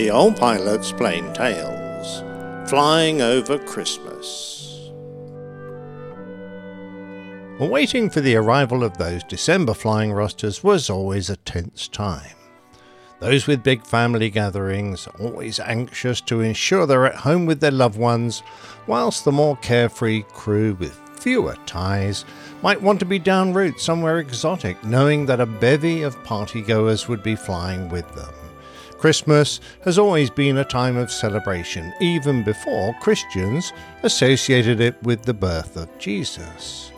The old pilot's Plane Tales, flying over Christmas. Waiting for the arrival of those December flying rosters was always a tense time. Those with big family gatherings, always anxious to ensure they're at home with their loved ones, whilst the more carefree crew with fewer ties might want to be down route somewhere exotic, knowing that a bevy of partygoers would be flying with them. Christmas has always been a time of celebration, even before Christians associated it with the birth of Jesus.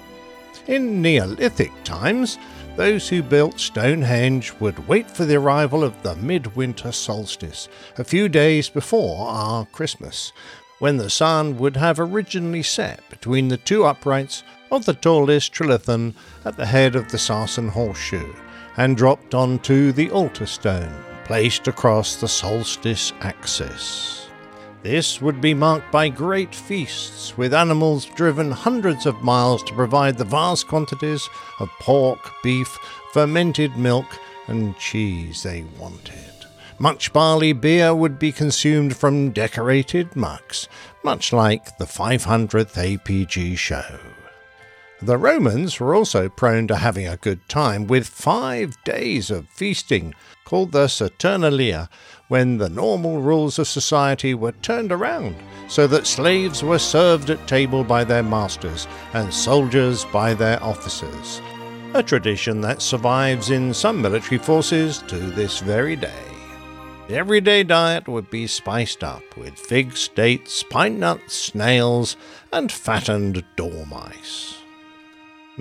In Neolithic times, those who built Stonehenge would wait for the arrival of the midwinter solstice, a few days before our Christmas, when the sun would have originally set between the two uprights of the tallest trilithon at the head of the Sarsen horseshoe, and dropped onto the altar stone placed across the solstice axis. This would be marked by great feasts, with animals driven hundreds of miles to provide the vast quantities of pork, beef, fermented milk, and cheese they wanted. Much barley beer would be consumed from decorated mugs, much like the 500th APG show. The Romans were also prone to having a good time, with five days of feasting, called the Saturnalia, when the normal rules of society were turned around so that slaves were served at table by their masters and soldiers by their officers, a tradition that survives in some military forces to this very day. The everyday diet would be spiced up with figs, dates, pine nuts, snails, and fattened dormice.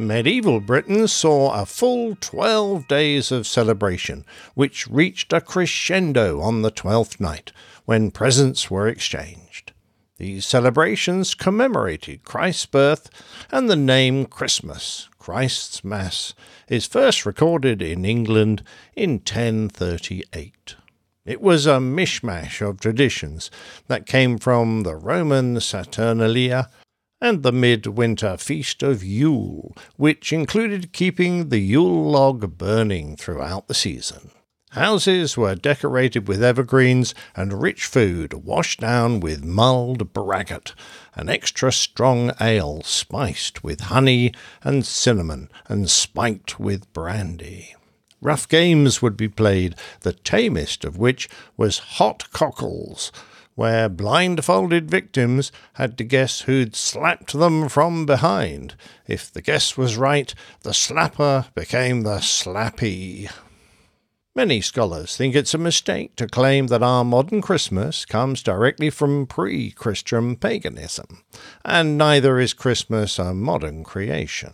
Medieval Britain saw a full 12 days of celebration, which reached a crescendo on the twelfth night, when presents were exchanged. These celebrations commemorated Christ's birth, and the name Christmas, Christ's Mass, is first recorded in England in 1038. It was a mishmash of traditions that came from the Roman Saturnalia and the midwinter feast of Yule, which included keeping the Yule log burning throughout the season. Houses were decorated with evergreens and rich food washed down with mulled braggot, an extra strong ale spiced with honey and cinnamon and spiked with brandy. Rough games would be played, the tamest of which was hot cockles, where blindfolded victims had to guess who'd slapped them from behind. If the guess was right, the slapper became the slappy. Many scholars think it's a mistake to claim that our modern Christmas comes directly from pre Christian paganism, and neither is Christmas a modern creation.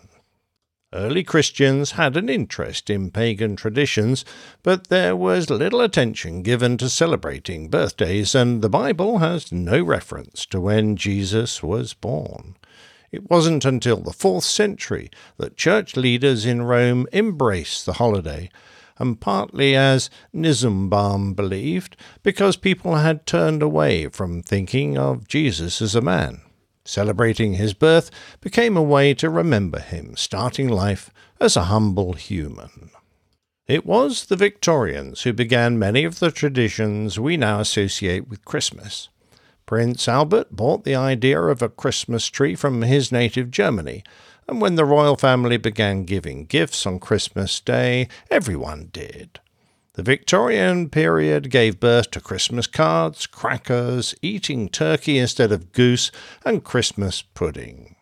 Early Christians had an interest in pagan traditions, but there was little attention given to celebrating birthdays, and the Bible has no reference to when Jesus was born. It wasn't until the fourth century that church leaders in Rome embraced the holiday, and partly as Nissenbaum believed, because people had turned away from thinking of Jesus as a man. Celebrating his birth became a way to remember him starting life as a humble human. It was the Victorians who began many of the traditions we now associate with Christmas. Prince Albert bought the idea of a Christmas tree from his native Germany, and when the royal family began giving gifts on Christmas Day, everyone did. The Victorian period gave birth to Christmas cards, crackers, eating turkey instead of goose, and Christmas pudding.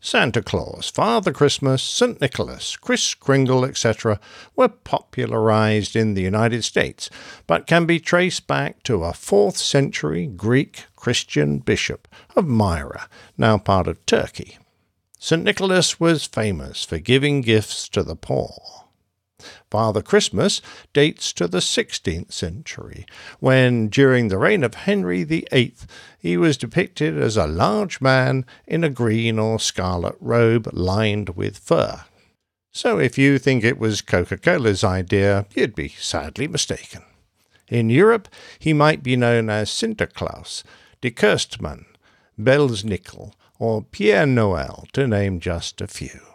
Santa Claus, Father Christmas, St. Nicholas, Kris Kringle, etc., were popularized in the United States, but can be traced back to a 4th century Greek Christian bishop of Myra, now part of Turkey. St. Nicholas was famous for giving gifts to the poor. Father Christmas dates to the 16th century, when, during the reign of Henry VIII, he was depicted as a large man in a green or scarlet robe lined with fur. So if you think it was Coca Cola's idea, you'd be sadly mistaken. In Europe, he might be known as Sinterklaas, De Kerstman, Belsnickel, or Père Noël, to name just a few.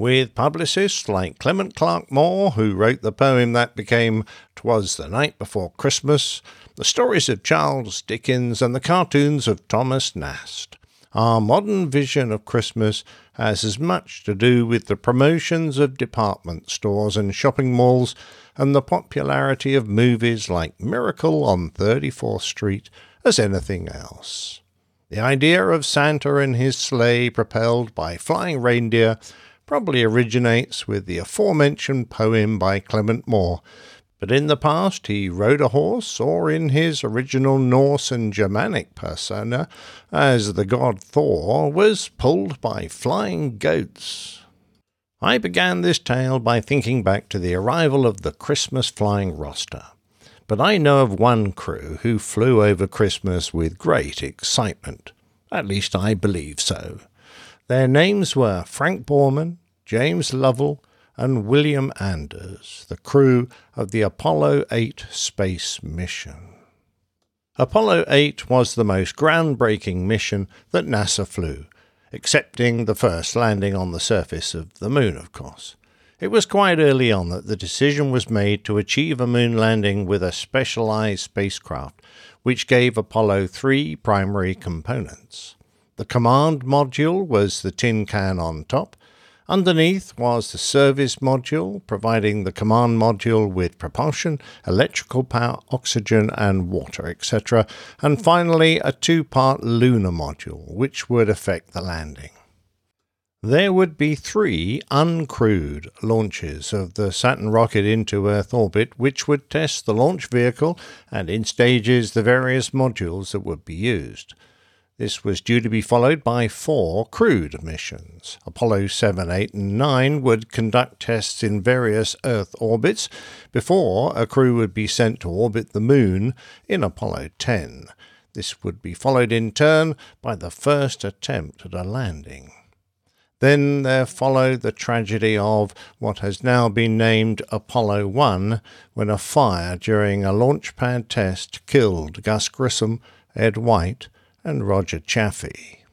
With publicists like Clement Clarke Moore, who wrote the poem that became Twas the Night Before Christmas, the stories of Charles Dickens, and the cartoons of Thomas Nast. Our modern vision of Christmas has as much to do with the promotions of department stores and shopping malls and the popularity of movies like Miracle on 34th Street as anything else. The idea of Santa and his sleigh propelled by flying reindeer probably originates with the aforementioned poem by Clement Moore, but in the past he rode a horse, or in his original Norse and Germanic persona, as the god Thor, was pulled by flying goats. I began this tale by thinking back to the arrival of the Christmas flying roster. But I know of one crew who flew over Christmas with great excitement. At least I believe so. Their names were Frank Borman, James Lovell, and William Anders, the crew of the Apollo 8 space mission. Apollo 8 was the most groundbreaking mission that NASA flew, excepting the first landing on the surface of the moon, of course. It was quite early on that the decision was made to achieve a moon landing with a specialized spacecraft, which gave Apollo three primary components. The command module was the tin can on top, Underneath was the service module, providing the command module with propulsion, electrical power, oxygen, and water, etc. And finally, a two part lunar module, which would affect the landing. There would be three uncrewed launches of the Saturn rocket into Earth orbit, which would test the launch vehicle and in stages the various modules that would be used. This was due to be followed by four crewed missions. Apollo 7, 8, and 9 would conduct tests in various Earth orbits before a crew would be sent to orbit the Moon in Apollo 10. This would be followed in turn by the first attempt at a landing. Then there followed the tragedy of what has now been named Apollo 1, when a fire during a launch pad test killed Gus Grissom, Ed White, and Roger Chaffee.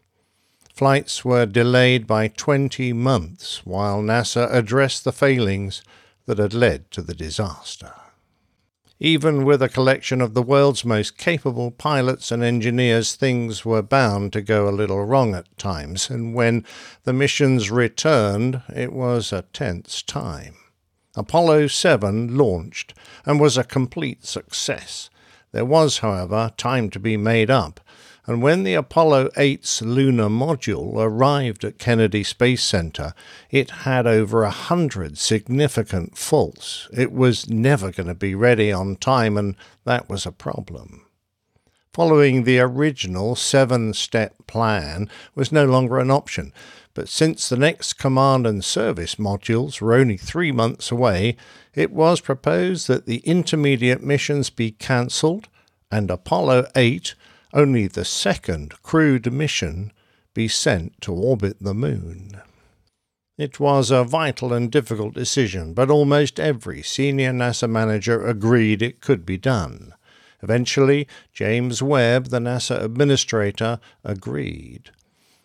Flights were delayed by 20 months while NASA addressed the failings that had led to the disaster. Even with a collection of the world's most capable pilots and engineers, things were bound to go a little wrong at times, and when the missions returned, it was a tense time. Apollo 7 launched and was a complete success. There was, however, time to be made up and when the Apollo 8's lunar module arrived at Kennedy Space Center, it had over a hundred significant faults. It was never going to be ready on time, and that was a problem. Following the original seven step plan was no longer an option, but since the next command and service modules were only three months away, it was proposed that the intermediate missions be cancelled and Apollo 8 only the second crewed mission be sent to orbit the Moon. It was a vital and difficult decision, but almost every senior NASA manager agreed it could be done. Eventually, James Webb, the NASA administrator, agreed.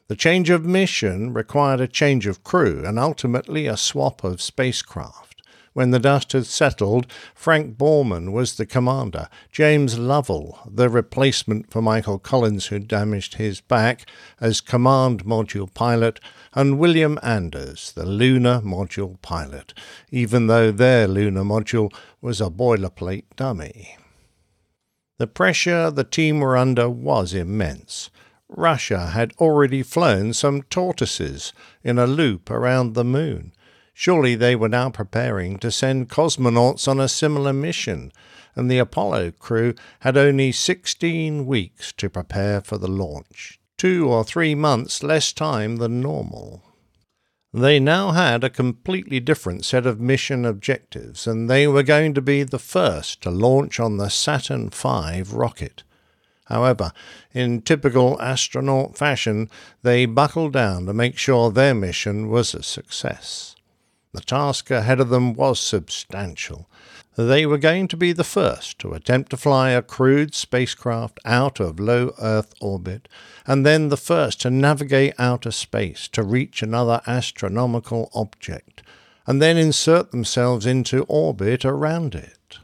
The change of mission required a change of crew and ultimately a swap of spacecraft. When the dust had settled, Frank Borman was the commander, James Lovell, the replacement for Michael Collins, who damaged his back, as command module pilot, and William Anders, the lunar module pilot, even though their lunar module was a boilerplate dummy. The pressure the team were under was immense. Russia had already flown some tortoises in a loop around the moon. Surely they were now preparing to send cosmonauts on a similar mission, and the Apollo crew had only 16 weeks to prepare for the launch, two or three months less time than normal. They now had a completely different set of mission objectives, and they were going to be the first to launch on the Saturn V rocket. However, in typical astronaut fashion, they buckled down to make sure their mission was a success. The task ahead of them was substantial. They were going to be the first to attempt to fly a crewed spacecraft out of low Earth orbit, and then the first to navigate outer space to reach another astronomical object, and then insert themselves into orbit around it.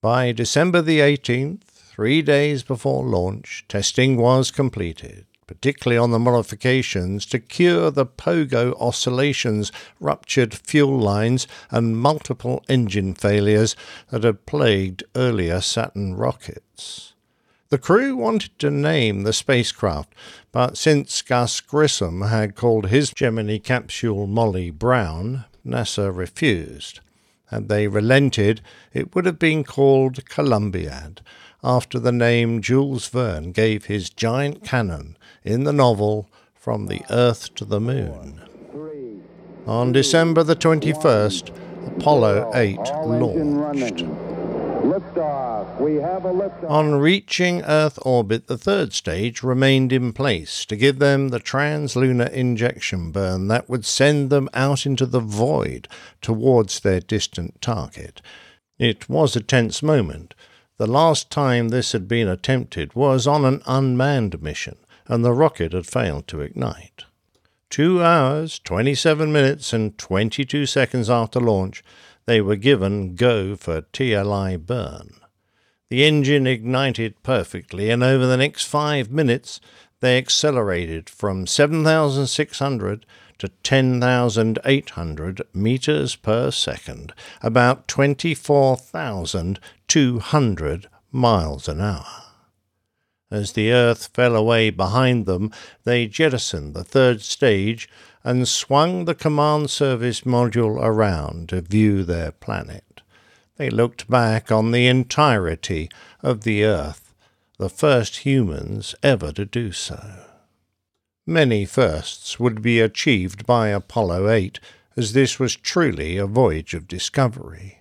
By December the 18th, three days before launch, testing was completed particularly on the modifications to cure the pogo oscillations, ruptured fuel lines, and multiple engine failures that had plagued earlier Saturn rockets. The crew wanted to name the spacecraft, but since Gus Grissom had called his Gemini capsule Molly Brown, NASA refused. Had they relented, it would have been called Columbiad, after the name Jules Verne gave his giant cannon in the novel From the Earth to the Moon. On December the 21st, Apollo 8 launched. On reaching Earth orbit, the third stage remained in place to give them the translunar injection burn that would send them out into the void towards their distant target. It was a tense moment, the last time this had been attempted was on an unmanned mission, and the rocket had failed to ignite. Two hours, 27 minutes, and 22 seconds after launch, they were given go for TLI burn. The engine ignited perfectly, and over the next five minutes, they accelerated from 7,600 to 10,800 meters per second, about 24,200 miles an hour. As the earth fell away behind them, they jettisoned the third stage and swung the command service module around to view their planet. They looked back on the entirety of the earth, the first humans ever to do so. Many firsts would be achieved by Apollo 8, as this was truly a voyage of discovery.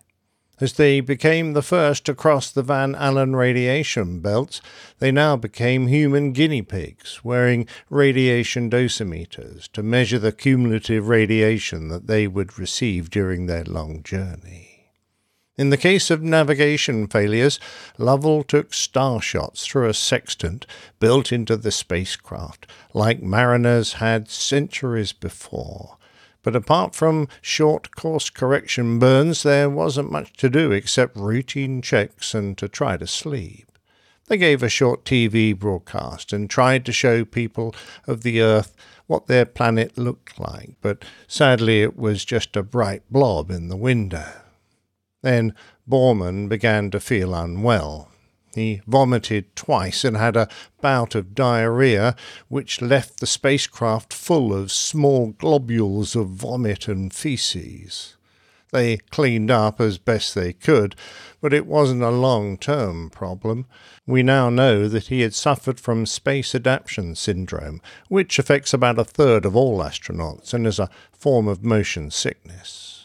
As they became the first to cross the Van Allen radiation belts, they now became human guinea pigs, wearing radiation dosimeters to measure the cumulative radiation that they would receive during their long journey. In the case of navigation failures, Lovell took star shots through a sextant built into the spacecraft, like mariners had centuries before. But apart from short course correction burns, there wasn't much to do except routine checks and to try to sleep. They gave a short TV broadcast and tried to show people of the Earth what their planet looked like, but sadly it was just a bright blob in the window. Then Borman began to feel unwell. He vomited twice and had a bout of diarrhea, which left the spacecraft full of small globules of vomit and feces. They cleaned up as best they could, but it wasn't a long term problem. We now know that he had suffered from space adaptation syndrome, which affects about a third of all astronauts and is a form of motion sickness.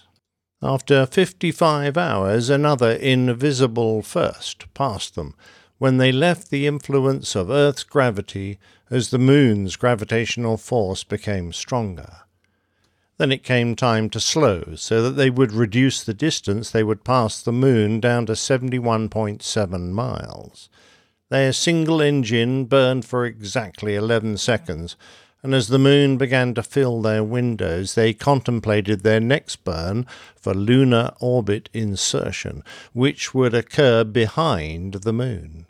After fifty-five hours, another invisible first passed them, when they left the influence of Earth's gravity as the moon's gravitational force became stronger. Then it came time to slow, so that they would reduce the distance they would pass the moon down to 71.7 miles. Their single engine burned for exactly 11 seconds, and as the moon began to fill their windows, they contemplated their next burn for lunar orbit insertion, which would occur behind the moon.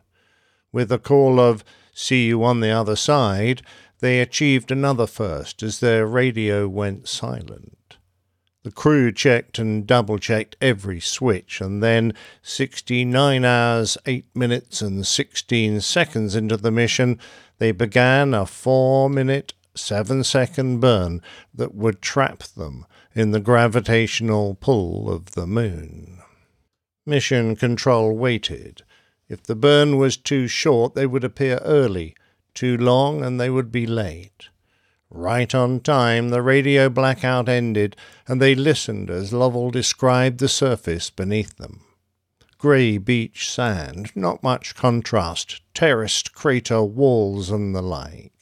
With a call of, See you on the other side, they achieved another first as their radio went silent. The crew checked and double checked every switch, and then, 69 hours, 8 minutes, and 16 seconds into the mission, they began a four minute seven second burn that would trap them in the gravitational pull of the moon. Mission Control waited. If the burn was too short, they would appear early, too long, and they would be late. Right on time, the radio blackout ended, and they listened as Lovell described the surface beneath them. Grey beach sand, not much contrast, terraced crater walls, and the like.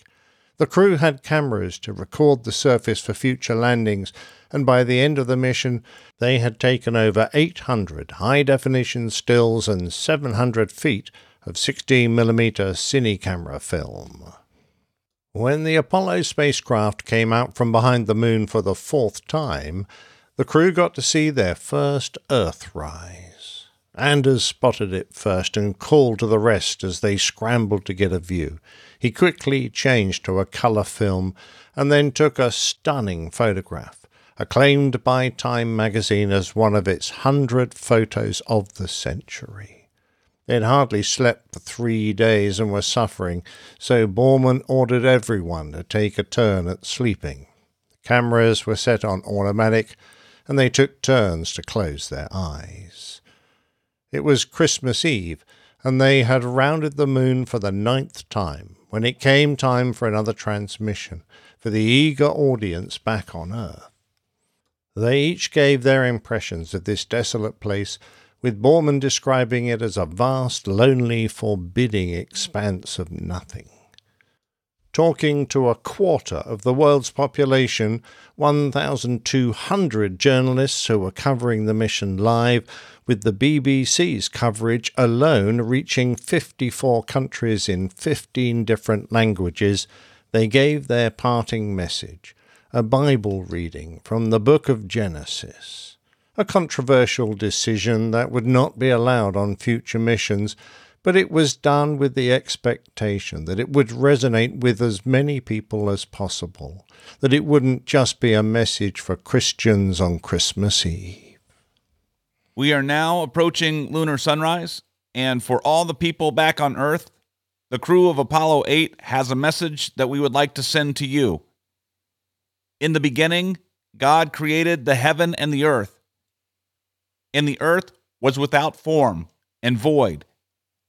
The crew had cameras to record the surface for future landings, and by the end of the mission, they had taken over 800 high definition stills and 700 feet of 16mm cine camera film. When the Apollo spacecraft came out from behind the moon for the fourth time, the crew got to see their first Earth Earthrise. Anders spotted it first and called to the rest as they scrambled to get a view. He quickly changed to a colour film and then took a stunning photograph, acclaimed by Time magazine as one of its hundred photos of the century. They had hardly slept for three days and were suffering, so Borman ordered everyone to take a turn at sleeping. The cameras were set on automatic, and they took turns to close their eyes. It was Christmas Eve, and they had rounded the moon for the ninth time when it came time for another transmission for the eager audience back on Earth. They each gave their impressions of this desolate place, with Borman describing it as a vast, lonely, forbidding expanse of nothing. Talking to a quarter of the world's population, 1,200 journalists who were covering the mission live, with the BBC's coverage alone reaching 54 countries in 15 different languages, they gave their parting message, a Bible reading from the book of Genesis. A controversial decision that would not be allowed on future missions, but it was done with the expectation that it would resonate with as many people as possible, that it wouldn't just be a message for Christians on Christmas Eve. We are now approaching lunar sunrise, and for all the people back on Earth, the crew of Apollo 8 has a message that we would like to send to you. In the beginning, God created the heaven and the earth. And the earth was without form and void,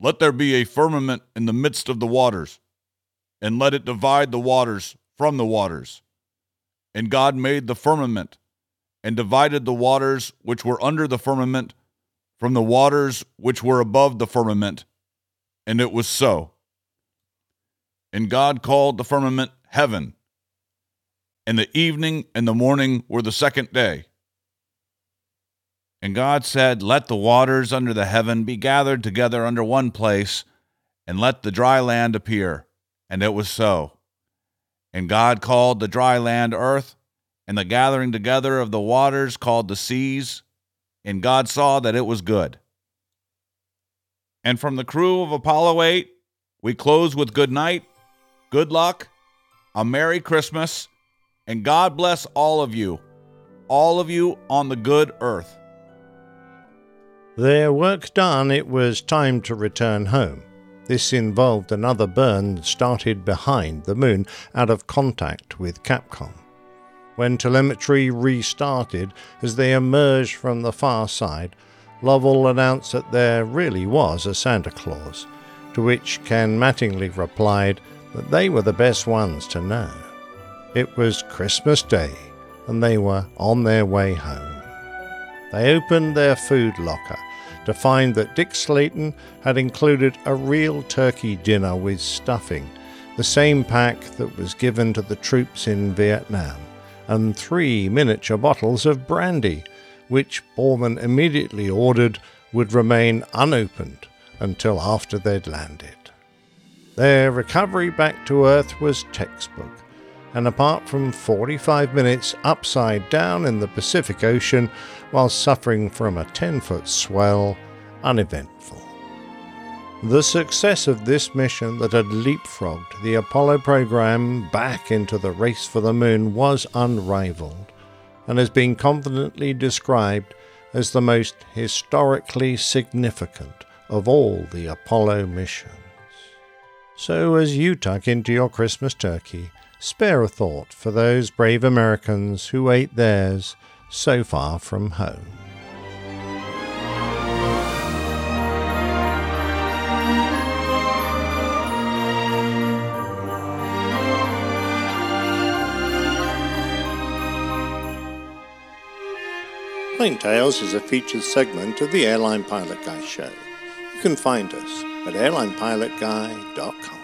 Let there be a firmament in the midst of the waters, and let it divide the waters from the waters. And God made the firmament, and divided the waters which were under the firmament from the waters which were above the firmament. And it was so. And God called the firmament heaven. And the evening and the morning were the second day. And God said, Let the waters under the heaven be gathered together under one place, and let the dry land appear. And it was so. And God called the dry land earth, and the gathering together of the waters called the seas and God saw that it was good. And from the crew of Apollo 8, we close with good night, good luck, a Merry Christmas, and God bless all of you, all of you on the good earth. Their work done, it was time to return home. This involved another burn started behind the moon out of contact with Capcom. When telemetry restarted as they emerged from the far side, Lovell announced that there really was a Santa Claus, to which Ken Mattingly replied that they were the best ones to know. It was Christmas Day, and they were on their way home. They opened their food locker to find that Deke Slayton had included a real turkey dinner with stuffing, the same pack that was given to the troops in Vietnam and three miniature bottles of brandy, which Borman immediately ordered would remain unopened until after they'd landed. Their recovery back to Earth was textbook, and apart from 45 minutes upside down in the Pacific Ocean while suffering from a 10 foot swell, uneventful. The success of this mission that had leapfrogged the Apollo program back into the race for the moon was unrivaled and has been confidently described as the most historically significant of all the Apollo missions. So, as you tuck into your Christmas turkey, spare a thought for those brave Americans who ate theirs so far from home. Plane Tales is a featured segment of the Airline Pilot Guy show. You can find us at airlinepilotguy.com.